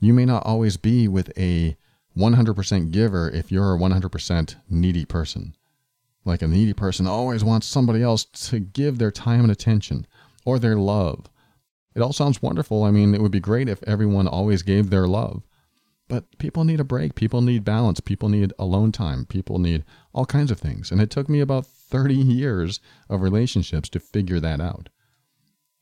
A: You may not always be with a 100% giver if you're a 100% needy person. Like a needy person always wants somebody else to give their time and attention or their love. It all sounds wonderful. I mean, it would be great if everyone always gave their love. But people need a break. People need balance. People need alone time. People need all kinds of things. And it took me about 30 years of relationships to figure that out.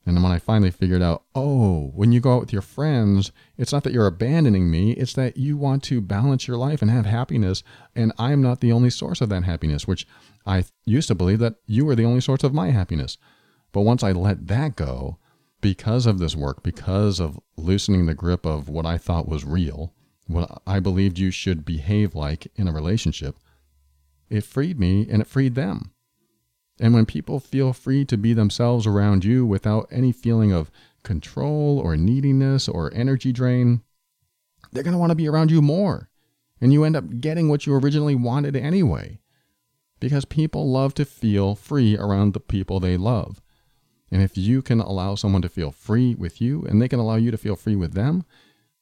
A: And when I finally figured out, oh, when you go out with your friends, it's not that you're abandoning me, it's that you want to balance your life and have happiness. And I'm not the only source of that happiness, which I used to believe that you were the only source of my happiness. But once I let that go, because of this work, because of loosening the grip of what I thought was real, what I believed you should behave like in a relationship, it freed me and it freed them. And when people feel free to be themselves around you without any feeling of control or neediness or energy drain, they're going to want to be around you more. And you end up getting what you originally wanted anyway. Because people love to feel free around the people they love. And if you can allow someone to feel free with you and they can allow you to feel free with them,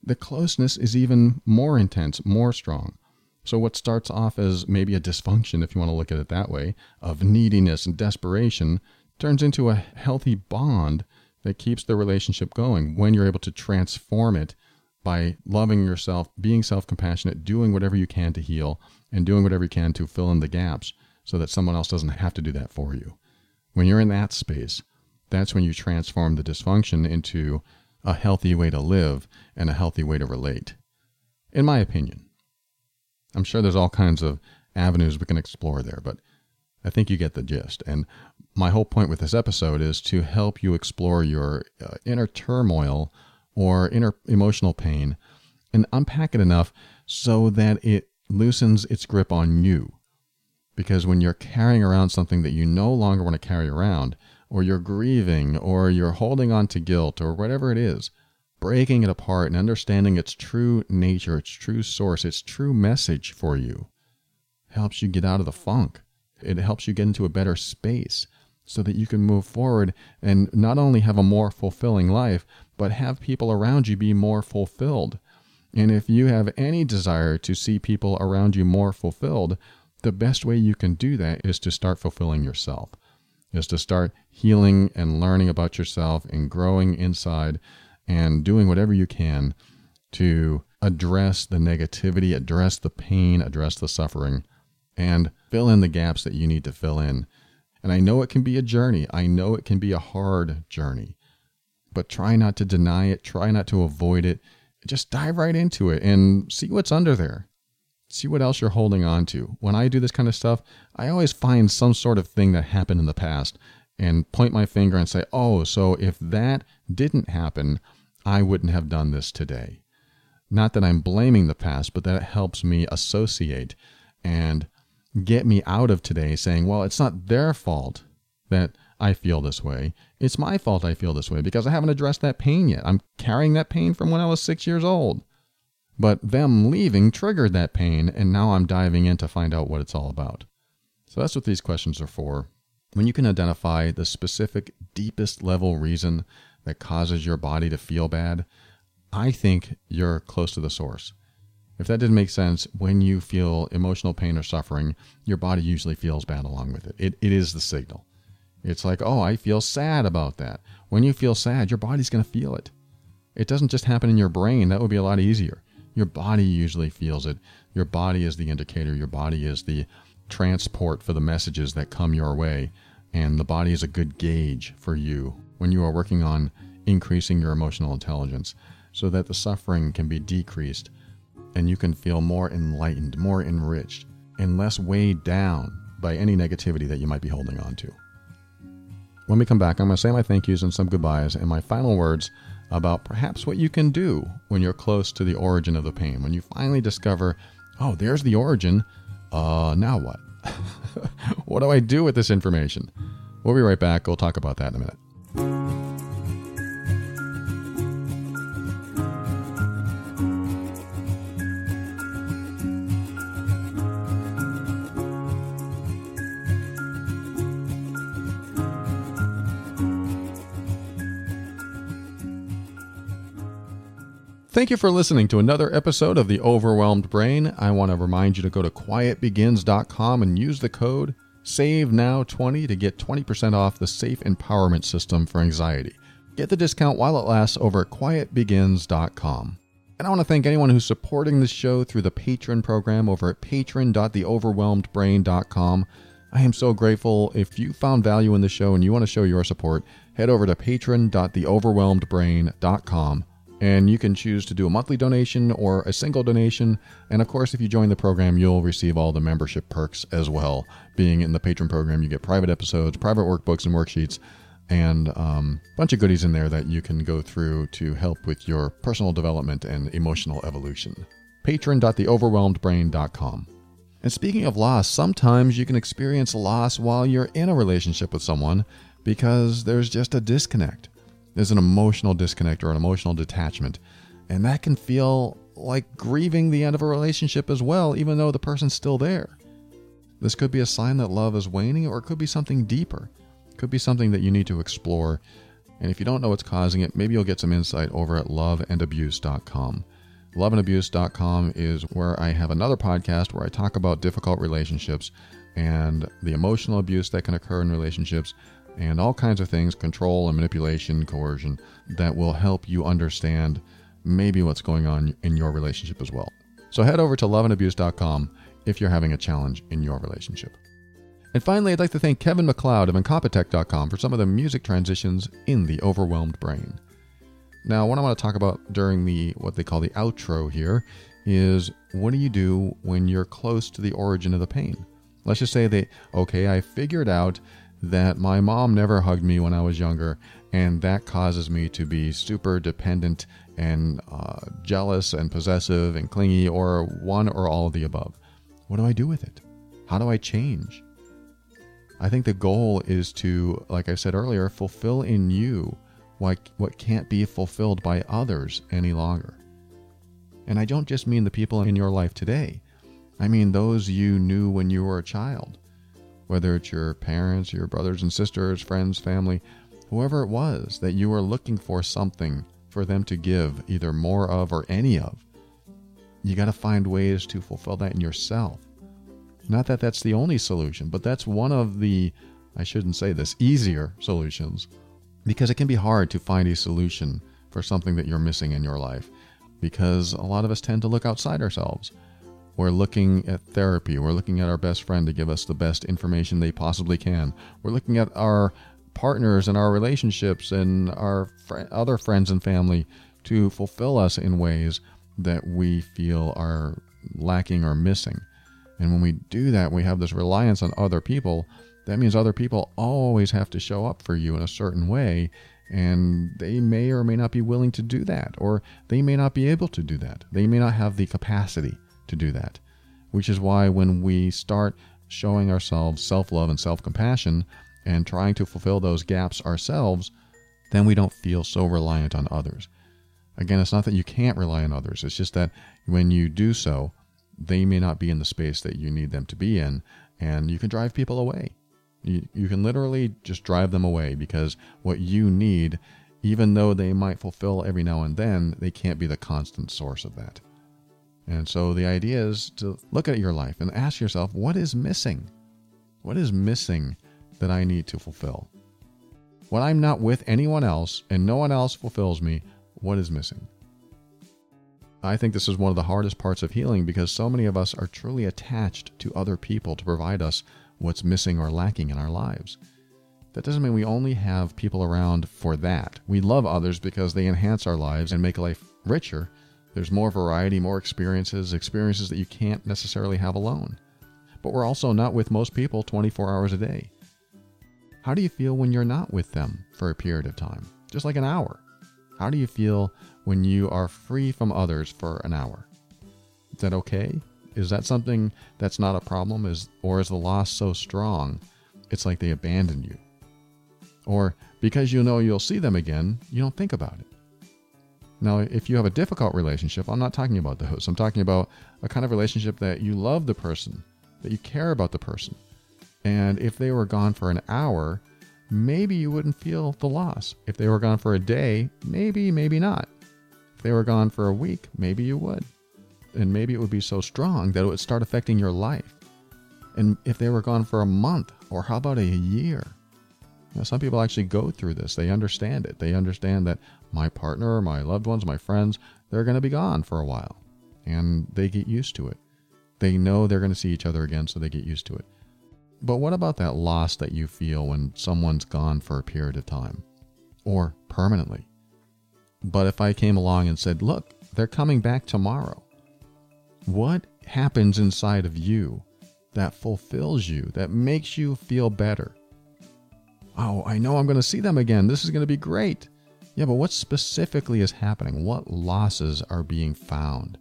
A: the closeness is even more intense, more strong. So, what starts off as maybe a dysfunction, if you want to look at it that way, of neediness and desperation, turns into a healthy bond that keeps the relationship going when you're able to transform it by loving yourself, being self compassionate, doing whatever you can to heal, and doing whatever you can to fill in the gaps so that someone else doesn't have to do that for you. When you're in that space, that's when you transform the dysfunction into a healthy way to live and a healthy way to relate. In my opinion, I'm sure there's all kinds of avenues we can explore there, but I think you get the gist. And my whole point with this episode is to help you explore your uh, inner turmoil or inner emotional pain and unpack it enough so that it loosens its grip on you. Because when you're carrying around something that you no longer want to carry around, or you're grieving, or you're holding on to guilt, or whatever it is, breaking it apart and understanding its true nature, its true source, its true message for you helps you get out of the funk. It helps you get into a better space so that you can move forward and not only have a more fulfilling life, but have people around you be more fulfilled. And if you have any desire to see people around you more fulfilled, the best way you can do that is to start fulfilling yourself, is to start healing and learning about yourself and growing inside and doing whatever you can to address the negativity, address the pain, address the suffering, and fill in the gaps that you need to fill in. And I know it can be a journey. I know it can be a hard journey. But try not to deny it, try not to avoid it. Just dive right into it and see what's under there. See what else you're holding on to. When I do this kind of stuff, I always find some sort of thing that happened in the past and point my finger and say, oh, so if that didn't happen, I wouldn't have done this today. Not that I'm blaming the past, but that it helps me associate and get me out of today saying, well, it's not their fault that I feel this way. It's my fault I feel this way because I haven't addressed that pain yet. I'm carrying that pain from when I was six years old. But them leaving triggered that pain, and now I'm diving in to find out what it's all about. So that's what these questions are for. When you can identify the specific, deepest level reason that causes your body to feel bad, I think you're close to the source. If that didn't make sense, when you feel emotional pain or suffering, your body usually feels bad along with it. It, it is the signal. It's like, oh, I feel sad about that. When you feel sad, your body's going to feel it. It doesn't just happen in your brain. That would be a lot easier. Your body usually feels it. Your body is the indicator. Your body is the transport for the messages that come your way. And the body is a good gauge for you when you are working on increasing your emotional intelligence so that the suffering can be decreased and you can feel more enlightened, more enriched, and less weighed down by any negativity that you might be holding on to. When we come back, I'm going to say my thank yous and some goodbyes and my final words about perhaps what you can do when you're close to the origin of the pain. When you finally discover, oh, there's the origin, uh, now what? <laughs> what do I do with this information? We'll be right back. We'll talk about that in a minute. Thank you for listening to another episode of The Overwhelmed Brain. I want to remind you to go to quietbegins.com and use the code SAVENOW20 to get 20% off the Safe Empowerment System for Anxiety. Get the discount while it lasts over at quietbegins.com. And I want to thank anyone who's supporting this show through the Patron program over at patron.theoverwhelmedbrain.com. I am so grateful. If you found value in the show and you want to show your support, head over to patron.theoverwhelmedbrain.com and you can choose to do a monthly donation or a single donation. And of course, if you join the program, you'll receive all the membership perks as well. Being in the patron program, you get private episodes, private workbooks, and worksheets, and a um, bunch of goodies in there that you can go through to help with your personal development and emotional evolution. Patron.theoverwhelmedbrain.com. And speaking of loss, sometimes you can experience loss while you're in a relationship with someone because there's just a disconnect. There's an emotional disconnect or an emotional detachment. And that can feel like grieving the end of a relationship as well, even though the person's still there. This could be a sign that love is waning, or it could be something deeper. It could be something that you need to explore. And if you don't know what's causing it, maybe you'll get some insight over at loveandabuse.com. Loveandabuse.com is where I have another podcast where I talk about difficult relationships and the emotional abuse that can occur in relationships and all kinds of things control and manipulation, coercion that will help you understand maybe what's going on in your relationship as well. So head over to loveandabuse.com if you're having a challenge in your relationship. And finally, I'd like to thank Kevin MacLeod of Incompetech.com for some of the music transitions in the overwhelmed brain. Now, what I want to talk about during the what they call the outro here is what do you do when you're close to the origin of the pain? Let's just say that okay, I figured out that my mom never hugged me when I was younger, and that causes me to be super dependent and uh, jealous and possessive and clingy, or one or all of the above. What do I do with it? How do I change? I think the goal is to, like I said earlier, fulfill in you what, what can't be fulfilled by others any longer. And I don't just mean the people in your life today, I mean those you knew when you were a child whether it's your parents, your brothers and sisters, friends, family, whoever it was, that you were looking for something for them to give either more of or any of. You got to find ways to fulfill that in yourself. Not that that's the only solution, but that's one of the, I shouldn't say this, easier solutions because it can be hard to find a solution for something that you're missing in your life because a lot of us tend to look outside ourselves. We're looking at therapy. We're looking at our best friend to give us the best information they possibly can. We're looking at our partners and our relationships and our fr- other friends and family to fulfill us in ways that we feel are lacking or missing. And when we do that, we have this reliance on other people. That means other people always have to show up for you in a certain way. And they may or may not be willing to do that, or they may not be able to do that. They may not have the capacity to do that. Which is why when we start showing ourselves self love and self compassion and trying to fulfill those gaps ourselves, then we don't feel so reliant on others. Again, it's not that you can't rely on others, it's just that when you do so, they may not be in the space that you need them to be in, and you can drive people away. You, you can literally just drive them away because what you need, even though they might fulfill every now and then, they can't be the constant source of that. And so the idea is to look at your life and ask yourself, what is missing? What is missing that I need to fulfill? When I'm not with anyone else and no one else fulfills me, what is missing? I think this is one of the hardest parts of healing because so many of us are truly attached to other people to provide us what's missing or lacking in our lives. That doesn't mean we only have people around for that. We love others because they enhance our lives and make life richer. There's more variety, more experiences, experiences that you can't necessarily have alone. But we're also not with most people 24 hours a day. How do you feel when you're not with them for a period of time? Just like an hour. How do you feel when you are free from others for an hour? Is that okay? Is that something that's not a problem? Is or is the loss so strong it's like they abandoned you? Or because you know you'll see them again, you don't think about it. Now, if you have a difficult relationship, I'm not talking about those. I'm talking about a kind of relationship that you love the person, that you care about the person. And if they were gone for an hour, maybe you wouldn't feel the loss. If they were gone for a day, maybe, maybe not. If they were gone for a week, maybe you would. And maybe it would be so strong that it would start affecting your life. And if they were gone for a month, or how about a year? Know, some people actually go through this. They understand it. They understand that my partner, my loved ones, my friends, they're going to be gone for a while. And they get used to it. They know they're going to see each other again, so they get used to it. But what about that loss that you feel when someone's gone for a period of time or permanently? But if I came along and said, look, they're coming back tomorrow, what happens inside of you that fulfills you, that makes you feel better? Oh, I know I'm going to see them again. This is going to be great. Yeah, but what specifically is happening? What losses are being found?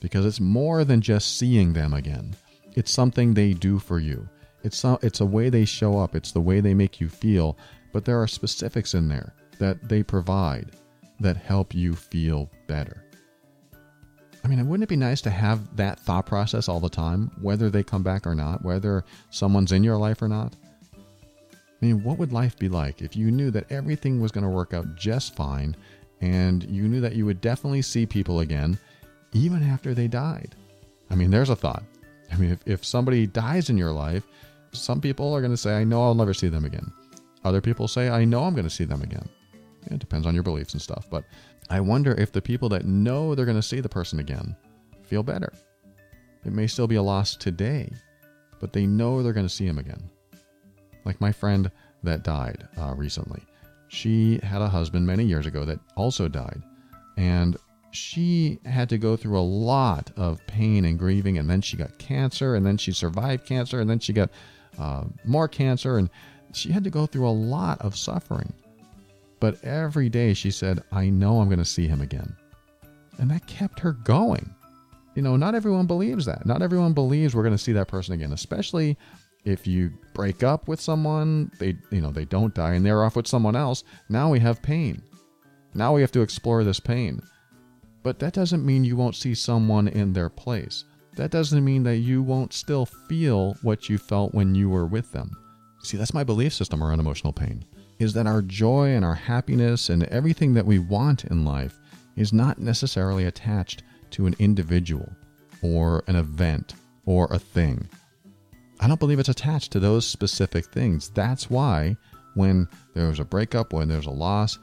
A: Because it's more than just seeing them again, it's something they do for you. It's a, it's a way they show up, it's the way they make you feel, but there are specifics in there that they provide that help you feel better. I mean, wouldn't it be nice to have that thought process all the time, whether they come back or not, whether someone's in your life or not? I mean, what would life be like if you knew that everything was going to work out just fine and you knew that you would definitely see people again even after they died? I mean, there's a thought. I mean, if, if somebody dies in your life, some people are going to say, I know I'll never see them again. Other people say, I know I'm going to see them again. It depends on your beliefs and stuff. But I wonder if the people that know they're going to see the person again feel better. It may still be a loss today, but they know they're going to see him again. Like my friend that died uh, recently. She had a husband many years ago that also died. And she had to go through a lot of pain and grieving. And then she got cancer. And then she survived cancer. And then she got uh, more cancer. And she had to go through a lot of suffering. But every day she said, I know I'm going to see him again. And that kept her going. You know, not everyone believes that. Not everyone believes we're going to see that person again, especially if you break up with someone, they you know, they don't die and they're off with someone else. Now we have pain. Now we have to explore this pain. But that doesn't mean you won't see someone in their place. That doesn't mean that you won't still feel what you felt when you were with them. See, that's my belief system around emotional pain. Is that our joy and our happiness and everything that we want in life is not necessarily attached to an individual or an event or a thing. I don't believe it's attached to those specific things. That's why when there's a breakup, when there's a loss,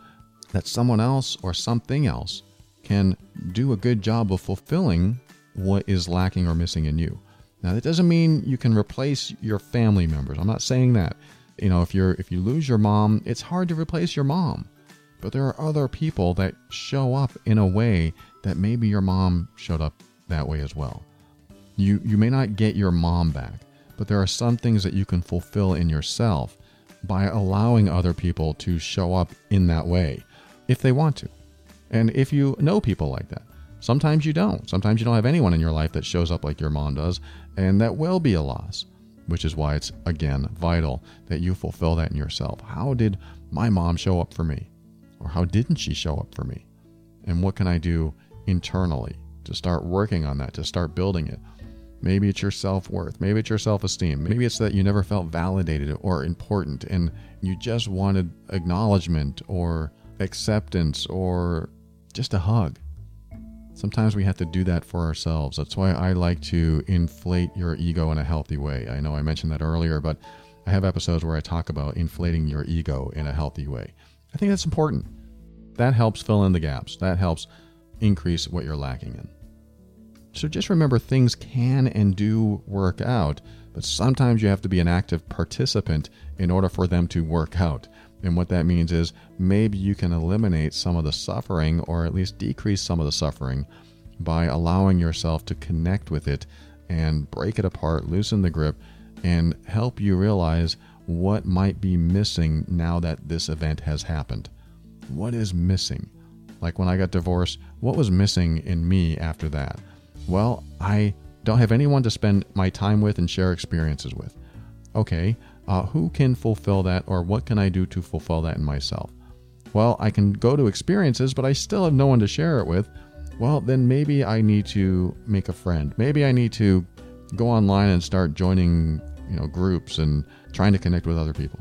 A: that someone else or something else can do a good job of fulfilling what is lacking or missing in you. Now that doesn't mean you can replace your family members. I'm not saying that. You know, if you're if you lose your mom, it's hard to replace your mom. But there are other people that show up in a way that maybe your mom showed up that way as well. You you may not get your mom back, but there are some things that you can fulfill in yourself by allowing other people to show up in that way if they want to. And if you know people like that, sometimes you don't. Sometimes you don't have anyone in your life that shows up like your mom does, and that will be a loss, which is why it's, again, vital that you fulfill that in yourself. How did my mom show up for me? Or how didn't she show up for me? And what can I do internally to start working on that, to start building it? Maybe it's your self worth. Maybe it's your self esteem. Maybe it's that you never felt validated or important and you just wanted acknowledgement or acceptance or just a hug. Sometimes we have to do that for ourselves. That's why I like to inflate your ego in a healthy way. I know I mentioned that earlier, but I have episodes where I talk about inflating your ego in a healthy way. I think that's important. That helps fill in the gaps. That helps increase what you're lacking in. So just remember things can and do work out, but sometimes you have to be an active participant in order for them to work out. And what that means is maybe you can eliminate some of the suffering or at least decrease some of the suffering by allowing yourself to connect with it and break it apart, loosen the grip, and help you realize what might be missing now that this event has happened. What is missing? Like when I got divorced, what was missing in me after that? Well, I don't have anyone to spend my time with and share experiences with. Okay, uh, who can fulfill that or what can I do to fulfill that in myself? Well, I can go to experiences, but I still have no one to share it with. Well, then maybe I need to make a friend. Maybe I need to go online and start joining, you know, groups and trying to connect with other people.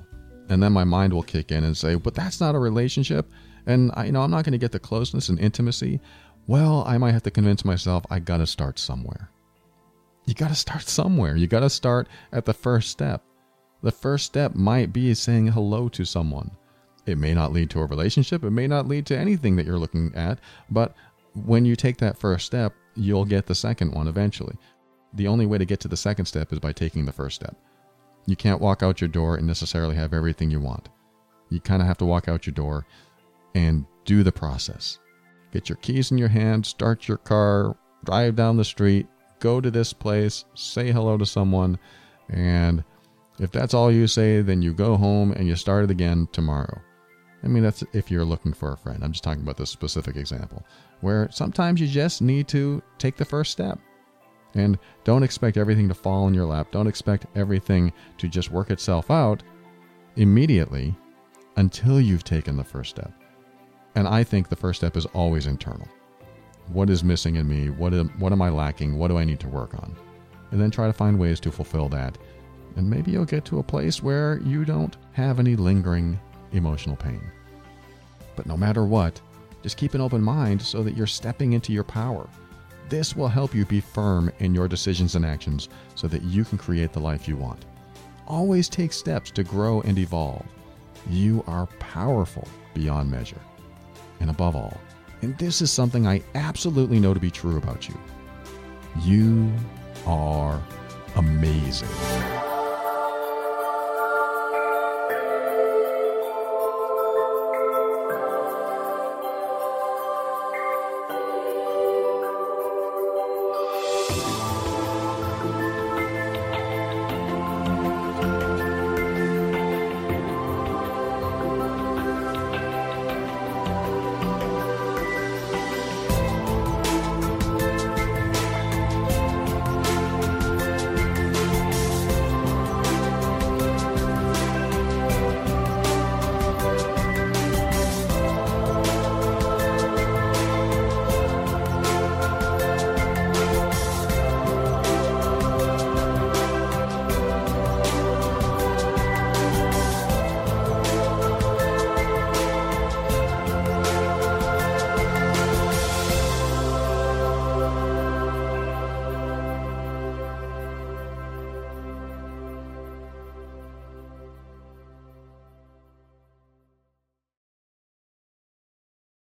A: And then my mind will kick in and say, "But that's not a relationship." And I, you know, I'm not going to get the closeness and intimacy. Well, I might have to convince myself I got to start somewhere. You got to start somewhere. You got to start at the first step. The first step might be saying hello to someone. It may not lead to a relationship, it may not lead to anything that you're looking at, but when you take that first step, you'll get the second one eventually. The only way to get to the second step is by taking the first step. You can't walk out your door and necessarily have everything you want. You kind of have to walk out your door and do the process. Get your keys in your hand, start your car, drive down the street, go to this place, say hello to someone, and if that's all you say, then you go home and you start it again tomorrow. I mean, that's if you're looking for a friend. I'm just talking about this specific example where sometimes you just need to take the first step. And don't expect everything to fall in your lap. Don't expect everything to just work itself out immediately until you've taken the first step. And I think the first step is always internal. What is missing in me? What am, what am I lacking? What do I need to work on? And then try to find ways to fulfill that and maybe you'll get to a place where you don't have any lingering emotional pain. But no matter what, just keep an open mind so that you're stepping into your power. This will help you be firm in your decisions and actions so that you can create the life you want. Always take steps to grow and evolve. You are powerful beyond measure. And above all, and this is something I absolutely know to be true about you, you are amazing.